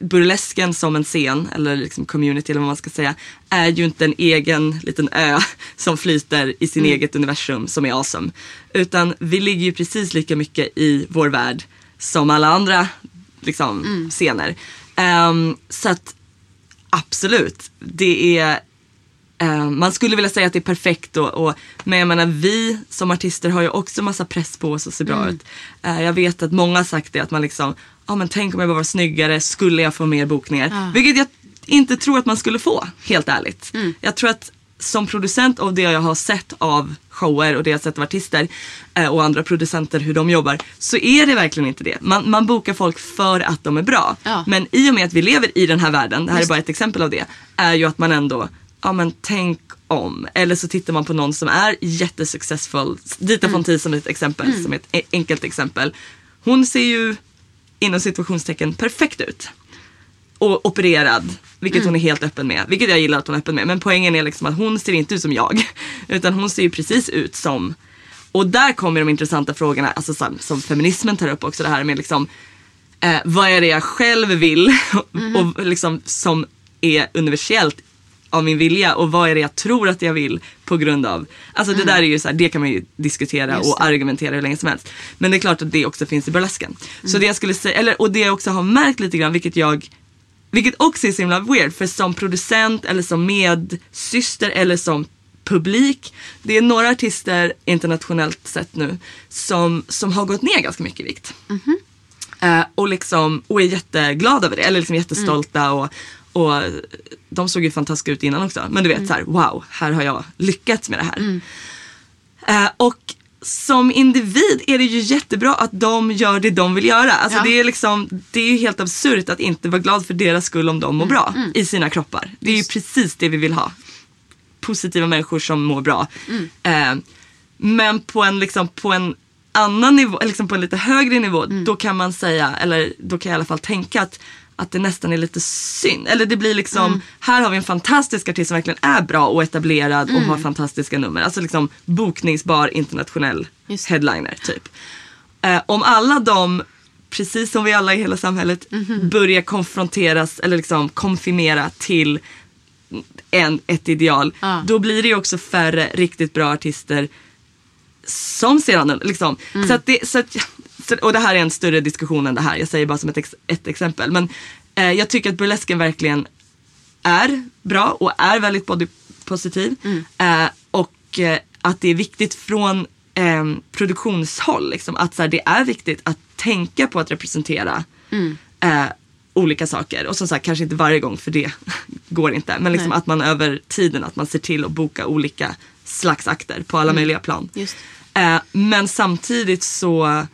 burlesken som en scen, eller liksom community eller vad man ska säga, är ju inte en egen liten ö som flyter i sin eget universum som är awesome. Utan vi ligger ju precis lika mycket i vår värld som alla andra liksom, scener. Ehm, så att absolut, det är man skulle vilja säga att det är perfekt och, och, men jag menar vi som artister har ju också massa press på oss att se bra ut. Eh, jag vet att många har sagt det att man liksom, ja men tänk om jag bara var snyggare, skulle jag få mer bokningar? Vilket jag inte tror att man skulle få, helt ärligt. Jag tror att som producent av det jag har sett av shower och det jag har sett av artister eh, och andra producenter hur de jobbar så är det verkligen inte det. Man, man bokar folk för att de är bra. Ja. Men i och med att vi lever i den här världen, det här är bara ett exempel av det, är ju att man ändå, ja men tänk om. Eller så tittar man på någon som är jättesuccessful. Dita Mm. Fonti som ett exempel, som ett e- enkelt exempel. Hon ser ju inom situationstecken perfekt ut och opererad. Vilket hon är helt öppen med. Vilket jag gillar att hon är öppen med. Men poängen är liksom att hon ser inte ut som jag. Utan hon ser ju precis ut som... Och där kommer de intressanta frågorna. Alltså som, som feminismen tar upp också. Det här med liksom. Eh, vad är det jag själv vill? och liksom som är universellt av min vilja. Och vad är det jag tror att jag vill på grund av. Alltså det där är ju så här, det kan man ju diskutera Just och det. argumentera hur länge som helst. Men det är klart att det också finns i burlesken. Så det jag skulle säga, eller, och det jag också har märkt lite grann, vilket jag vilket också är så himla weird för som producent eller som medsyster eller som publik. Det är några artister internationellt sett nu som, som har gått ner ganska mycket i vikt. Eh, och, liksom, och är jätteglada över det, eller liksom jättestolta. Och, och de såg ju fantastiska ut innan också. Men du vet så här, wow, här har jag lyckats med det här. Eh, och som individ är det ju jättebra att de gör det de vill göra. Alltså Ja. det, är liksom, det är ju helt absurt att inte vara glad för deras skull om de mår bra i sina kroppar. Det är ju precis det vi vill ha. Positiva människor som mår bra. Eh, men på en, liksom, på en annan nivå, liksom på en lite högre nivå, då kan man säga, eller då kan jag i alla fall tänka att att det nästan är lite synd. Eller det blir liksom, här har vi en fantastisk artist som verkligen är bra och etablerad och har fantastiska nummer. Alltså liksom bokningsbar internationell headliner typ. Eh, om alla de, precis som vi alla i hela samhället, börjar konfronteras eller liksom konfirmera till en, ett ideal. Ja. Då blir det ju också färre riktigt bra artister som ser annorlunda liksom. Så att det, så att, och det här är en större diskussion än det här. Jag säger bara som ett, ex, ett exempel. Men eh, jag tycker att burlesken verkligen är bra och är väldigt bodypositiv. Eh, och eh, att det är viktigt från eh, produktionshåll. Liksom, att så här, det är viktigt att tänka på att representera eh, olika saker. Och som sagt kanske inte varje gång för det går inte. Men liksom Nej. att man över tiden att man ser till att boka olika slags akter på alla möjliga plan. Just. Eh, men samtidigt så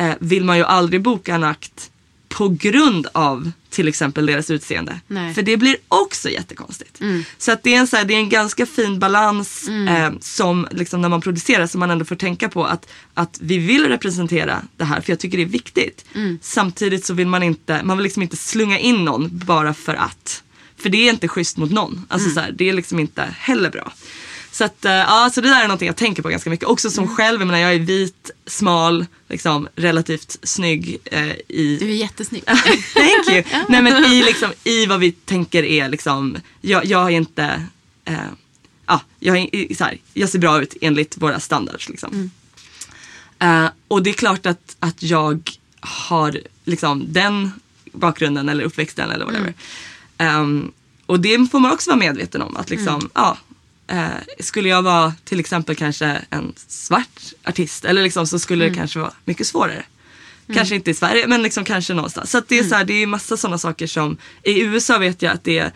eh, vill man ju aldrig boka en akt på grund av till exempel deras utseende. Nej. För det blir också jättekonstigt. Så att det, är en, så här, det är en ganska fin balans eh, som liksom, när man producerar som man ändå får tänka på att, att vi vill representera det här för jag tycker det är viktigt. Samtidigt så vill man inte, man vill liksom inte slunga in någon bara för att. För det är inte schysst mot någon. Alltså, så här, det är liksom inte heller bra. Så, att, eh, ja, så det där är någonting jag tänker på ganska mycket. Också som själv, jag menar jag är vit, smal, liksom, relativt snygg eh, i... Du är jättesnygg. Thank you! Nej men i, liksom, i vad vi tänker är liksom, jag, jag är inte, eh, ja, jag, är, så här, jag ser bra ut enligt våra standards liksom. Eh, och det är klart att, att jag har liksom den bakgrunden eller uppväxten eller whatever. Ehm, och det får man också vara medveten om. Att liksom, ja, eh, skulle jag vara till exempel kanske en svart artist eller liksom, så skulle det kanske vara mycket svårare. Kanske inte i Sverige men liksom kanske någonstans. Så att det är så här, det är massa sådana saker som, i USA vet jag att det är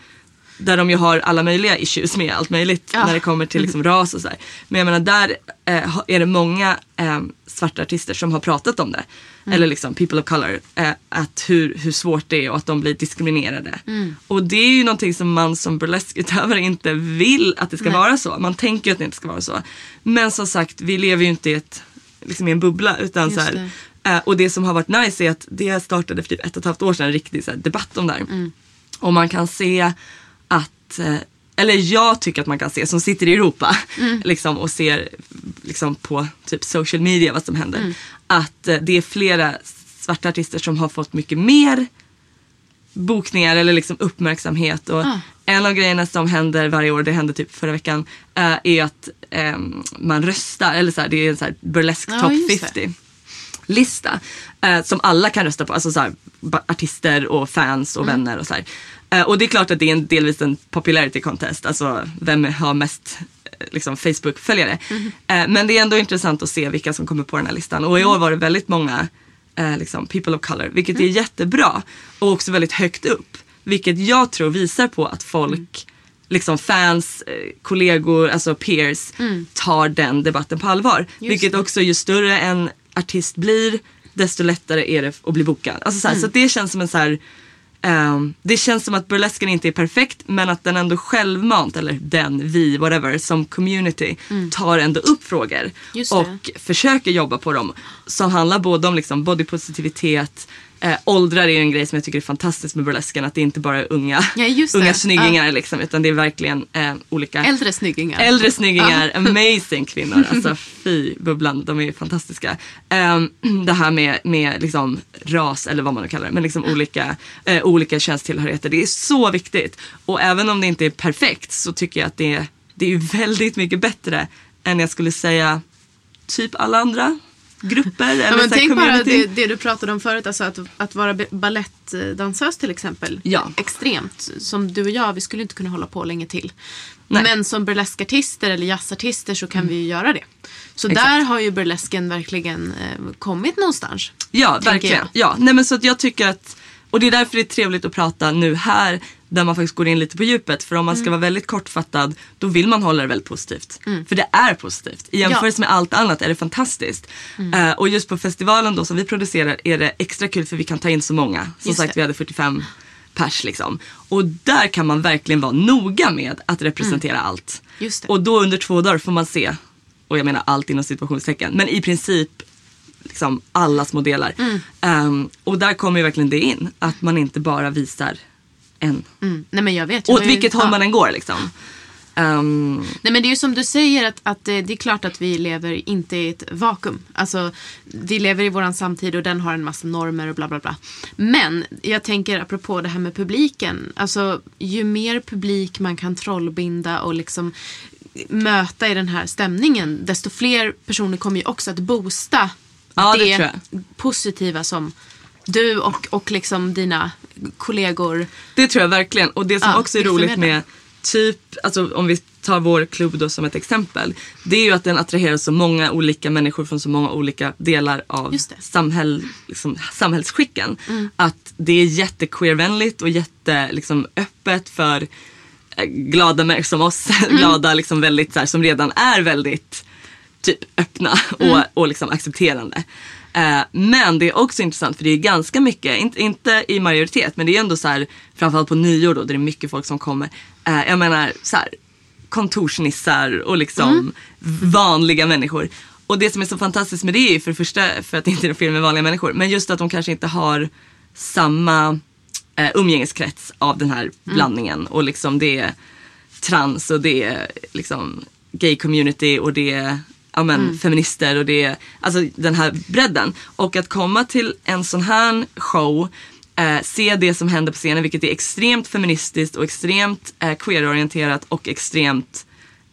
där de ju har alla möjliga issues med allt möjligt Ja. när det kommer till liksom ras och sådär. Men jag menar där eh, är det många eh, svarta artister som har pratat om det. Eller liksom people of color. Eh, att hur, hur svårt det är och att de blir diskriminerade. Och det är ju någonting som man som burleskutövare inte vill att det ska vara så. Man tänker ju att det inte ska vara så. Men som sagt, vi lever ju inte i, ett, liksom i en bubbla. Utan Just så här, eh, och det som har varit nice är att det startade för typ ett och ett halvt år sedan en riktig så här, debatt om det här. Och man kan se att, eh, eller jag tycker att man kan se som sitter i Europa liksom, och ser liksom, på typ social media vad som händer. Att eh, det är flera svarta artister som har fått mycket mer bokningar eller liksom uppmärksamhet. Och Ah. En av grejerna som händer varje år, det hände typ förra veckan, eh, är att ehm, man röstar, eller så här, det är en så här burlesk Ja, top just det. 50 lista eh, som alla kan rösta på. Alltså så här, artister och fans och Mm. vänner och så här. Eh, och det är klart att det är en, delvis en popularity contest. Alltså vem har mest eh, liksom, Facebook-följare. Mm. Men det är ändå intressant att se vilka som kommer på den här listan. Och i Mm. år var det väldigt många liksom, people of color. Vilket är jättebra. Och också väldigt högt upp. Vilket jag tror visar på att folk liksom fans, kollegor, alltså peers tar den debatten på allvar. Vilket det. också ju större en artist blir desto lättare är det att bli bokad. Alltså så, här, så att det känns som en så här ehm, det känns som att burlesken inte är perfekt men att den ändå självmant, eller den, vi, whatever, som community tar ändå upp frågor och försöker jobba på dem. Som handlar både om liksom body positivitet, eh, åldrar är ju en grej som jag tycker är fantastiskt med burlesken. Att det inte bara är unga, Ja, unga snyggingar liksom, utan det är verkligen eh, olika Äldre snyggingar. Äldre snyggingar, amazing kvinnor. Alltså fy bubblan, de är fantastiska. Ehm, det här med, med liksom ras eller vad man nu kallar det, men liksom olika, eh, olika könstillhörigheter. Det är så viktigt. Och även om det inte är perfekt så tycker jag att det är, det är väldigt mycket bättre än jag skulle säga typ alla andra grupper. Eller Ja, men tänk bara community. det, det du pratade om förut, alltså att, att vara balettdansös till exempel. Ja. Extremt. Som du och jag, vi skulle inte kunna hålla på länge till. Nej. Mm. Men som burleskartister eller jazzartister så kan vi ju göra det. Så Exakt. där har ju burlesken verkligen eh, kommit någonstans. Ja, verkligen. jag. Ja, nej men så jag tycker att, och det är därför det är trevligt att prata nu här där man faktiskt går in lite på djupet. För om man Mm. ska vara väldigt kortfattad då vill man hålla det väldigt positivt. För det är positivt. I jämförelse med allt annat är det fantastiskt. Mm. Eh, och just på festivalen då som vi producerar är det extra kul för vi kan ta in så många. Som Just sagt det. vi hade 45 pers liksom. Och där kan man verkligen vara noga med att representera allt. Mm. Det. Och då under två dagar får man se, och jag menar allt inom situationstecken, men i princip liksom alla små delar. Mm. Ehm, och där kommer ju verkligen det in, att man inte bara visar en. Mm. Nej men jag vet. Jag Åt vilket håll man än går liksom. Ehm, Nej men det är ju som du säger att, att det är klart att vi lever inte i ett vakuum. Alltså vi lever i våran samtid och den har en massa normer och bla bla bla. Men jag tänker apropå det här med publiken. Alltså ju mer publik man kan trollbinda och liksom möta i den här stämningen. Desto fler personer kommer ju också att boosta Ja, det tror positiva som du och, och liksom dina kollegor. det tror jag verkligen. Och det som Ja, också är roligt med typ, alltså om vi tar vår klubb då som ett exempel. Det är ju att den attraherar så många olika människor från så många olika delar av. Mm. samhäll, liksom, samhällsskicken. Att det är jättequeervänligt och jätte liksom, öppet för eh, glada människor som oss. Mm. glada liksom väldigt så här, som redan är väldigt typ öppna Mm. och, och liksom accepterande. Eh, men det är också intressant för det är ganska mycket, inte, inte i majoritet men det är ändå så här framförallt på nyår då där det är mycket folk som kommer. Eh, jag menar så här kontorsnissar och liksom Mm. vanliga människor. Och det som är så fantastiskt med det är för det första för att det inte är fel med vanliga människor men just att de kanske inte har samma eh, umgängeskrets av den här blandningen och liksom det är trans och det är liksom gay community och det är ja, men, feminister och det är alltså den här bredden. Och att komma till en sån här show Eh, se det som händer på scenen vilket är extremt feministiskt och extremt eh, queerorienterat och extremt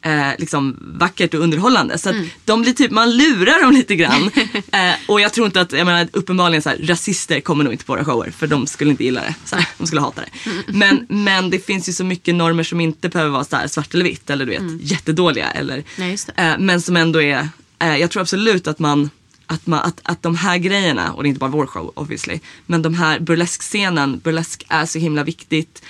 eh, liksom vackert och underhållande. Så att de blir typ, man lurar dem lite grann. eh, och jag tror inte att, jag menar uppenbarligen så här, rasister kommer nog inte på våra shower för de skulle inte gilla det. Så här, de skulle hata det. Men, men det finns ju så mycket normer som inte behöver vara så här svart eller vitt eller du vet jättedåliga. Eller, Nej, eh, men som ändå är, eh, jag tror absolut att man att, man, att, att de här grejerna, och det är inte bara vår show obviously, men de här burleskscenen, burlesk är så himla viktigt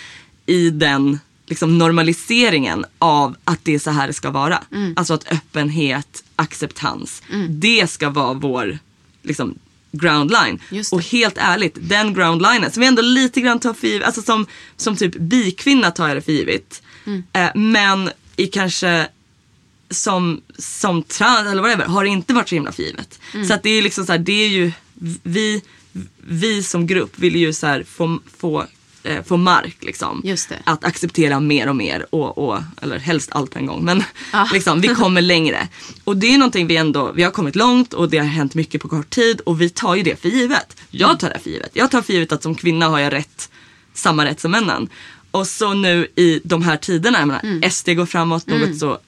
i den liksom normaliseringen av att det är så här det ska vara. Mm. Alltså att öppenhet, acceptans, det ska vara vår liksom, groundline. Och helt ärligt, den groundlinen som vi ändå lite grann tar för givet, alltså som, som typ bikvinna tar jag det för givet. Mm. Eh, men i kanske som, som trans eller whatever har det inte varit så himla för givet. Mm. Så att det är liksom så här, det är ju vi, vi som grupp vill ju så här få, få, eh, få mark liksom. Att acceptera mer och mer och, och eller helst allt på en gång. Men Ja. liksom, vi kommer längre. Och det är någonting vi ändå, vi har kommit långt och det har hänt mycket på kort tid och vi tar ju det för givet. Jag tar det för givet. Jag tar för givet att som kvinna har jag rätt, samma rätt som männen. Och så nu i de här tiderna, jag menar, SD går framåt något så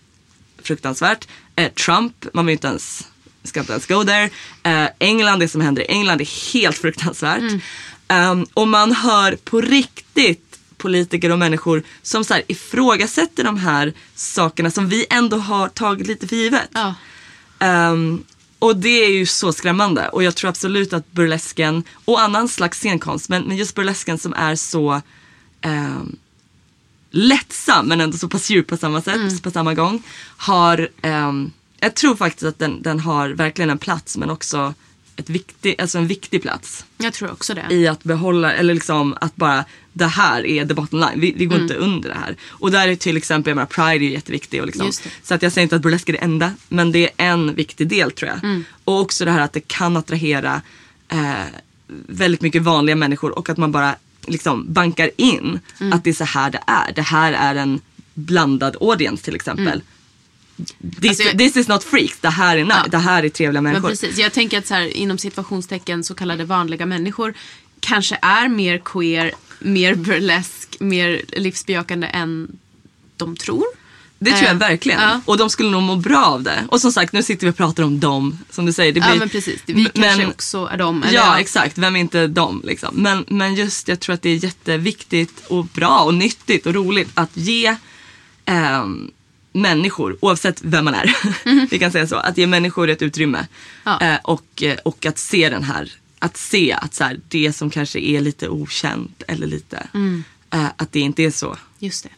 fruktansvärt. Eh, Trump, man vill inte ens, ska inte ens go there. Eh, England, det som händer i England är helt fruktansvärt. Ehm, och man hör på riktigt politiker och människor som så här ifrågasätter de här sakerna som vi ändå har tagit lite för givet. Ja. Ehm, och det är ju så skrämmande och jag tror absolut att burlesken och annan slags scenkonst men, men just burlesken som är så ehm, lättsam men ändå så pass djup på samma sätt, Mm. på samma gång. Har, jag tror faktiskt att den, den har verkligen en plats men också ett viktig, alltså en viktig plats Jag tror också det. i att behålla, eller liksom att bara det här är the bottom line. Vi, vi går Mm. inte under det här. Och där är till exempel, jag menar, Pride är ju jätteviktig. Och liksom, så att jag säger inte att burlesk är det enda, men det är en viktig del tror jag. Mm. Och också det här att det kan attrahera eh, väldigt mycket vanliga människor och att man bara liksom bankar in Mm. att det är så här det är. Det här är en blandad audience till exempel. This, Alltså, jag- this is not freaks, det här är, nice. det här är trevliga Men människor. precis, jag tänker att så här, inom situationstecken så kallade vanliga människor kanske är mer queer, mer burlesk, mer livsbejakande än de tror. Det tror jag Eh, verkligen. ja. Och de skulle nog må bra av det. Och som sagt, nu sitter vi och pratar om dem. Som du säger. Det blir, Ja men precis, vi kanske också är de. eller Ja, exakt. Vem är inte dem liksom? Men, men just jag tror att det är jätteviktigt och bra och nyttigt och roligt att ge ehm, människor, oavsett vem man är, vi kan säga så, att ge människor ett utrymme. Ja. Eh, och, eh, och att se den här, att se att så här, det som kanske är lite okänt eller lite, Mm. eh, att det inte är så Just det.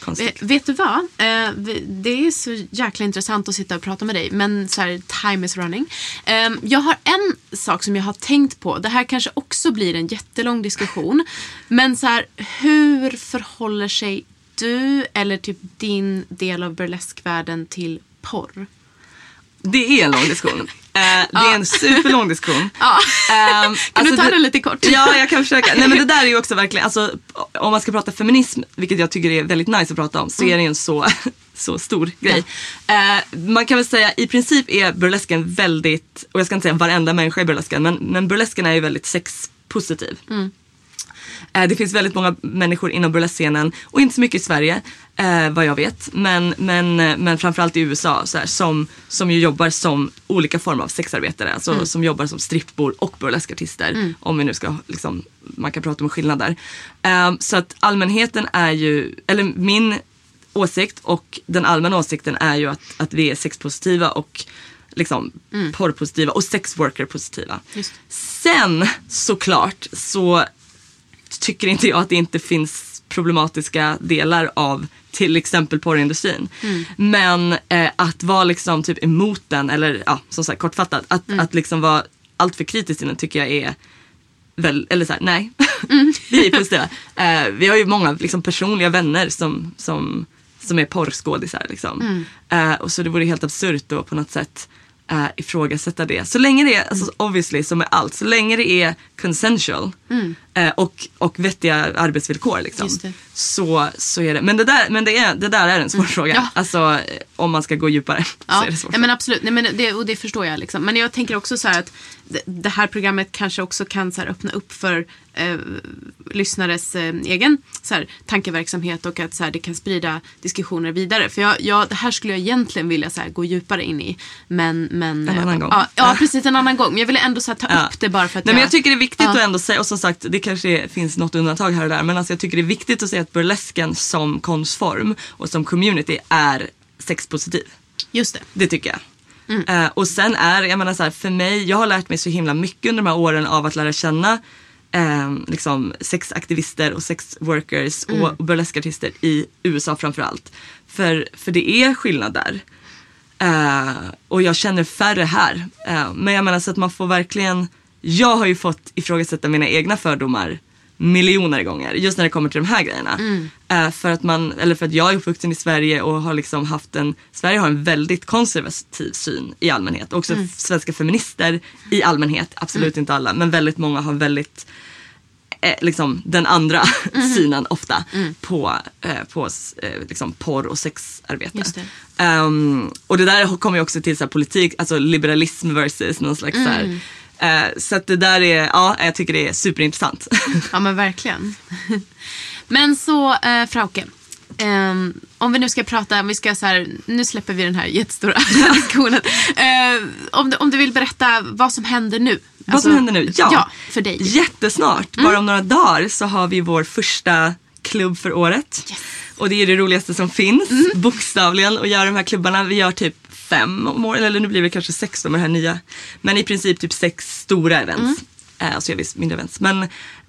konstigt. Vet du vad? Eh, det är så jäkla intressant att sitta och prata med dig. Men så här, time is running. Eh, jag har en sak som jag har tänkt på. Det här kanske också blir en jättelång diskussion. Men så här, hur förhåller sig du eller typ din del av burleskvärlden till porr? Det är en lång diskussion. Eh, det är en superlång diskussion. Ja. Ehm, Kan du ta det- den lite kort? Ja, jag kan försöka. Nej men det där är ju också verkligen, alltså, om man ska prata feminism, vilket jag tycker är väldigt nice att prata om, så är det ju en så, så stor grej. Eh, man kan väl säga, i princip är burlesken väldigt, och jag ska inte säga varenda människa i burlesken, men, men burlesken är ju väldigt sexpositiv. Eh, Det finns väldigt många människor inom burleskscenen och inte så mycket i Sverige eh, vad jag vet. Men, men, eh, men framförallt i USA så här, som, som ju jobbar som olika former av sexarbetare. Alltså som jobbar som strippor och burleskartister. Om vi nu ska, liksom, man kan prata om skillnader. Eh, så att allmänheten är ju, eller min åsikt och den allmänna åsikten är ju att, att vi är sexpositiva och liksom porrpositiva och sexworker-positiva. Sen såklart så tycker inte jag att det inte finns problematiska delar av till exempel porrindustrin. Men eh, att vara liksom typ emot den eller ja, som sagt kortfattat, att, att liksom vara alltför kritisk till den tycker jag är väl, eller såhär, nej. vi är positiva. Eh, vi har ju många liksom, personliga vänner som, som, som är porrskådisar. Liksom. Eh, och så det vore helt absurt då på något sätt uh, ifrågasätta det. Så länge det är, alltså, obviously som med allt, så länge det är consensual eh, och, och vettiga arbetsvillkor liksom, så, så är det. Men det där, men det är, det där är en svår fråga. Ja. Alltså eh, om man ska gå djupare så Ja, är det svårt. nej, men absolut. Nej, men det, och det förstår jag. Liksom. Men jag tänker också så här att det, här programmet kanske också kan så här, öppna upp för eh, lyssnares eh, egen så här, tankeverksamhet och att så här, det kan sprida diskussioner vidare. För jag, jag, det här skulle jag egentligen vilja så gå djupare in i. Men, men, En eh, annan gång. Ja, ja, Ja. precis. En annan gång. Men jag ville ändå så ta Ja. upp det bara för att Nej, men jag tycker det är viktigt Ja. att ändå säga, och som sagt det kanske är, finns något undantag här och där, men alltså jag tycker det är viktigt att säga att burlesken som konstform och som community är sexpositiv. Just det. Det tycker jag. Eh, och sen är, jag menar så här, för mig, jag har lärt mig så himla mycket under de här åren av att lära känna eh, liksom sexaktivister och sexworkers och, och burleskartister i USA framförallt. För, för det är skillnad där. Eh, och jag känner färre här. Eh, men jag menar så att man får verkligen, jag har ju fått ifrågasätta mina egna fördomar miljoner gånger just när det kommer till de här grejerna. Eh, för, att man, eller för att jag är uppvuxen i Sverige och har liksom haft en, Sverige har en väldigt konservativ syn i allmänhet. Också svenska feminister i allmänhet, absolut inte alla, men väldigt många har väldigt eh, liksom den andra synen ofta på, eh, på eh, liksom porr och sexarbete. Det. Ehm, och det där kommer ju också till så här, politik, alltså liberalism versus någon slags så här, eh, så att det där är, ja jag tycker det är superintressant. Ja men verkligen. men så eh, Frauke. ehm, om vi nu ska prata, om vi ska så här, nu släpper vi den här jättestora diskussionen. Eh, om, du, om du vill berätta vad som händer nu. Vad Alltså, som händer nu? Ja, Ja, för dig. Mm. Jättesnart, bara om några dagar så har vi vår första klubb för året. Och det är det roligaste som finns, Mm. bokstavligen, att göra de här klubbarna. Vi gör typ fem om året, eller nu blir det kanske sex med det här nya. Men i princip typ sex stora events. Eh, och så gör vi mindre events. Men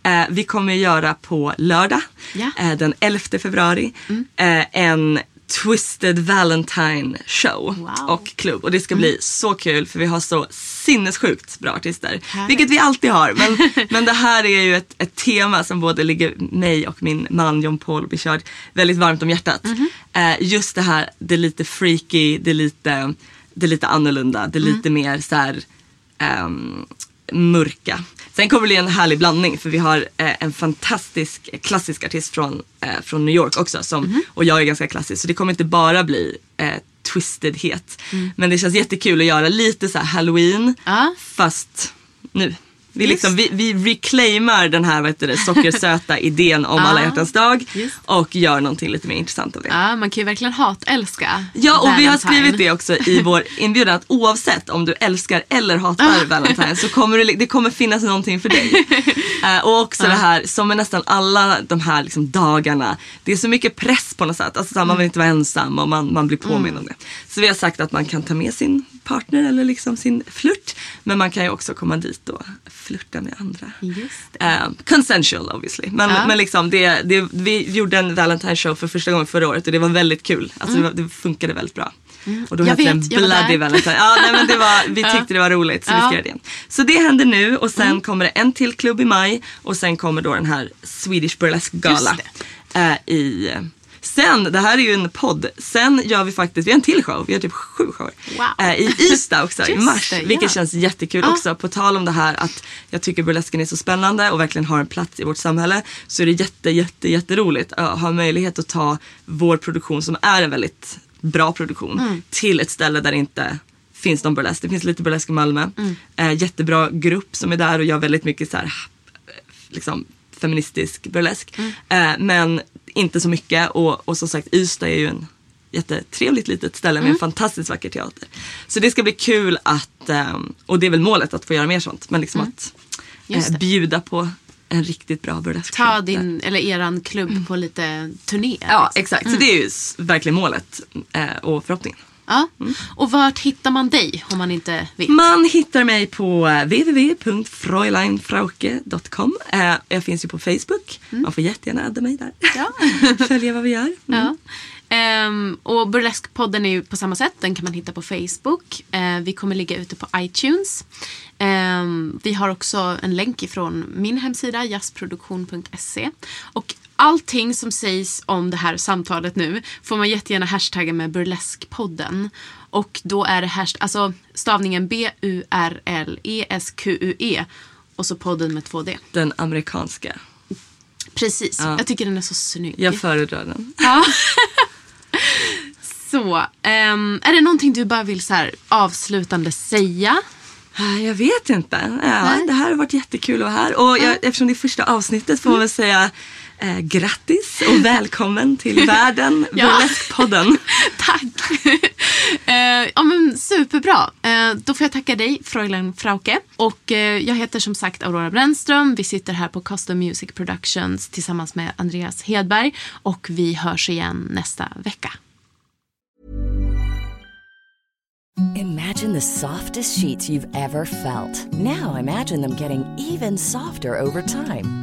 eh, vi kommer göra på lördag Ja. eh, den 11 februari eh, en Twisted Valentine show Wow. och klubb. Och det ska bli så kul för vi har så sinnessjukt bra artister. Härligt. Vilket vi alltid har. Men, men det här är ju ett, ett tema som både ligger mig och min man John Paul Bichard väldigt varmt om hjärtat. Eh, just det här, det är lite freaky, det är lite, det lite annorlunda, det är lite mer så här ehm, mörka. Sen kommer det bli en härlig blandning för vi har eh, en fantastisk klassisk artist från, eh, från New York också. Som, Och jag är ganska klassisk så det kommer inte bara bli eh, twistedhet. Men det känns jättekul att göra lite så halloween Ja. fast nu. Vi, liksom, vi, vi reclaimar den här vad heter det, sockersöta idén om alla Ja, hjärtans dag just. och gör någonting lite mer intressant av det. Ja, man kan ju verkligen hatälska Ja och vi har Valentine. skrivit det också i vår inbjudan att oavsett om du älskar eller hatar Valentine så kommer det, det kommer finnas någonting för dig. Eh, och också det här som med nästan alla de här liksom dagarna. Det är så mycket press på något sätt. Alltså, så här, man vill inte vara ensam och man, man blir påmind om det. Så vi har sagt att man kan ta med sin partner eller liksom sin flört. Men man kan ju också komma dit och flirta med andra. Det. Eh, consensual obviously. Men, Ja. men liksom det, det, vi gjorde en Valentine show för första gången förra året och det var väldigt kul. Alltså det, var, det funkade väldigt bra. Och då Mm. Jag hette den Bloody. Valentine. Ja, nej, men det var, vi tyckte det var roligt så vi Ja. Mm. ska göra det igen. Så det händer nu och sen kommer det en till klubb i maj och sen kommer då den här Swedish Burlesque Gala. Eh, i, sen, det här är ju en podd, sen gör vi faktiskt, vi har en till show, vi har typ sju shower. Wow. Eh, I Ystad också i mars. det, ja. Vilket känns jättekul Ja. också. På tal om det här att jag tycker burlesken är så spännande och verkligen har en plats i vårt samhälle. Så är det jätte, jätte, jätteroligt att ha möjlighet att ta vår produktion som är en väldigt bra produktion Mm. till ett ställe där det inte finns någon burlesk. Det finns lite burlesk i Malmö. Mm. Eh, jättebra grupp som är där och gör väldigt mycket så här, liksom, feministisk burlesk. Mm. Eh, men inte så mycket och, och som sagt Ystad är ju en jättetrevligt litet ställe med en fantastiskt vacker teater. Så det ska bli kul att, ehm, och det är väl målet att få göra mer sånt, men liksom att Just eh, bjuda på en riktigt bra burlesk. Ta din, eller eran klubb på lite turné. Ja liksom. exakt, så det är ju verkligen målet eh, och förhoppningen. Ja. Mm. Och vart hittar man dig om man inte vet? Man hittar mig på eh, www.fräuleinfrauke.com. Eh, jag finns ju på Facebook. Man får jättegärna adda mig där. Ja. Följa vad vi gör. Mm. Ja. Ehm, och Burlesque-podden är ju på samma sätt. Den kan man hitta på Facebook. Eh, vi kommer ligga ute på iTunes. Ehm, vi har också en länk ifrån min hemsida jazzproduktion.se. Och allting som sägs om det här samtalet nu får man jättegärna hashtagga med Burlesque-podden. Och då är det hashtag, alltså stavningen B-U-R-L-E-S-Q-U-E och så podden med två D. Den amerikanska. Precis, Ja. jag tycker den är så snygg. Jag föredrar den. Ja. så, ehm, är det någonting du bara vill så här avslutande säga? Ah, Jag vet inte. Ja, det här har varit jättekul att vara här. Och jag, eftersom det är första avsnittet får man väl säga eh, grattis och välkommen till världen, Ja. Burlesque-podden. Tack! eh, ja men superbra. Eh, då får jag tacka dig, Fräulein Frauke. Och eh, jag heter som sagt Aurora Brännström. Vi sitter här på Custom Music Productions tillsammans med Andreas Hedberg. Och vi hörs igen nästa vecka. Imagine the softest sheets you've ever felt. Now imagine them getting even softer over time.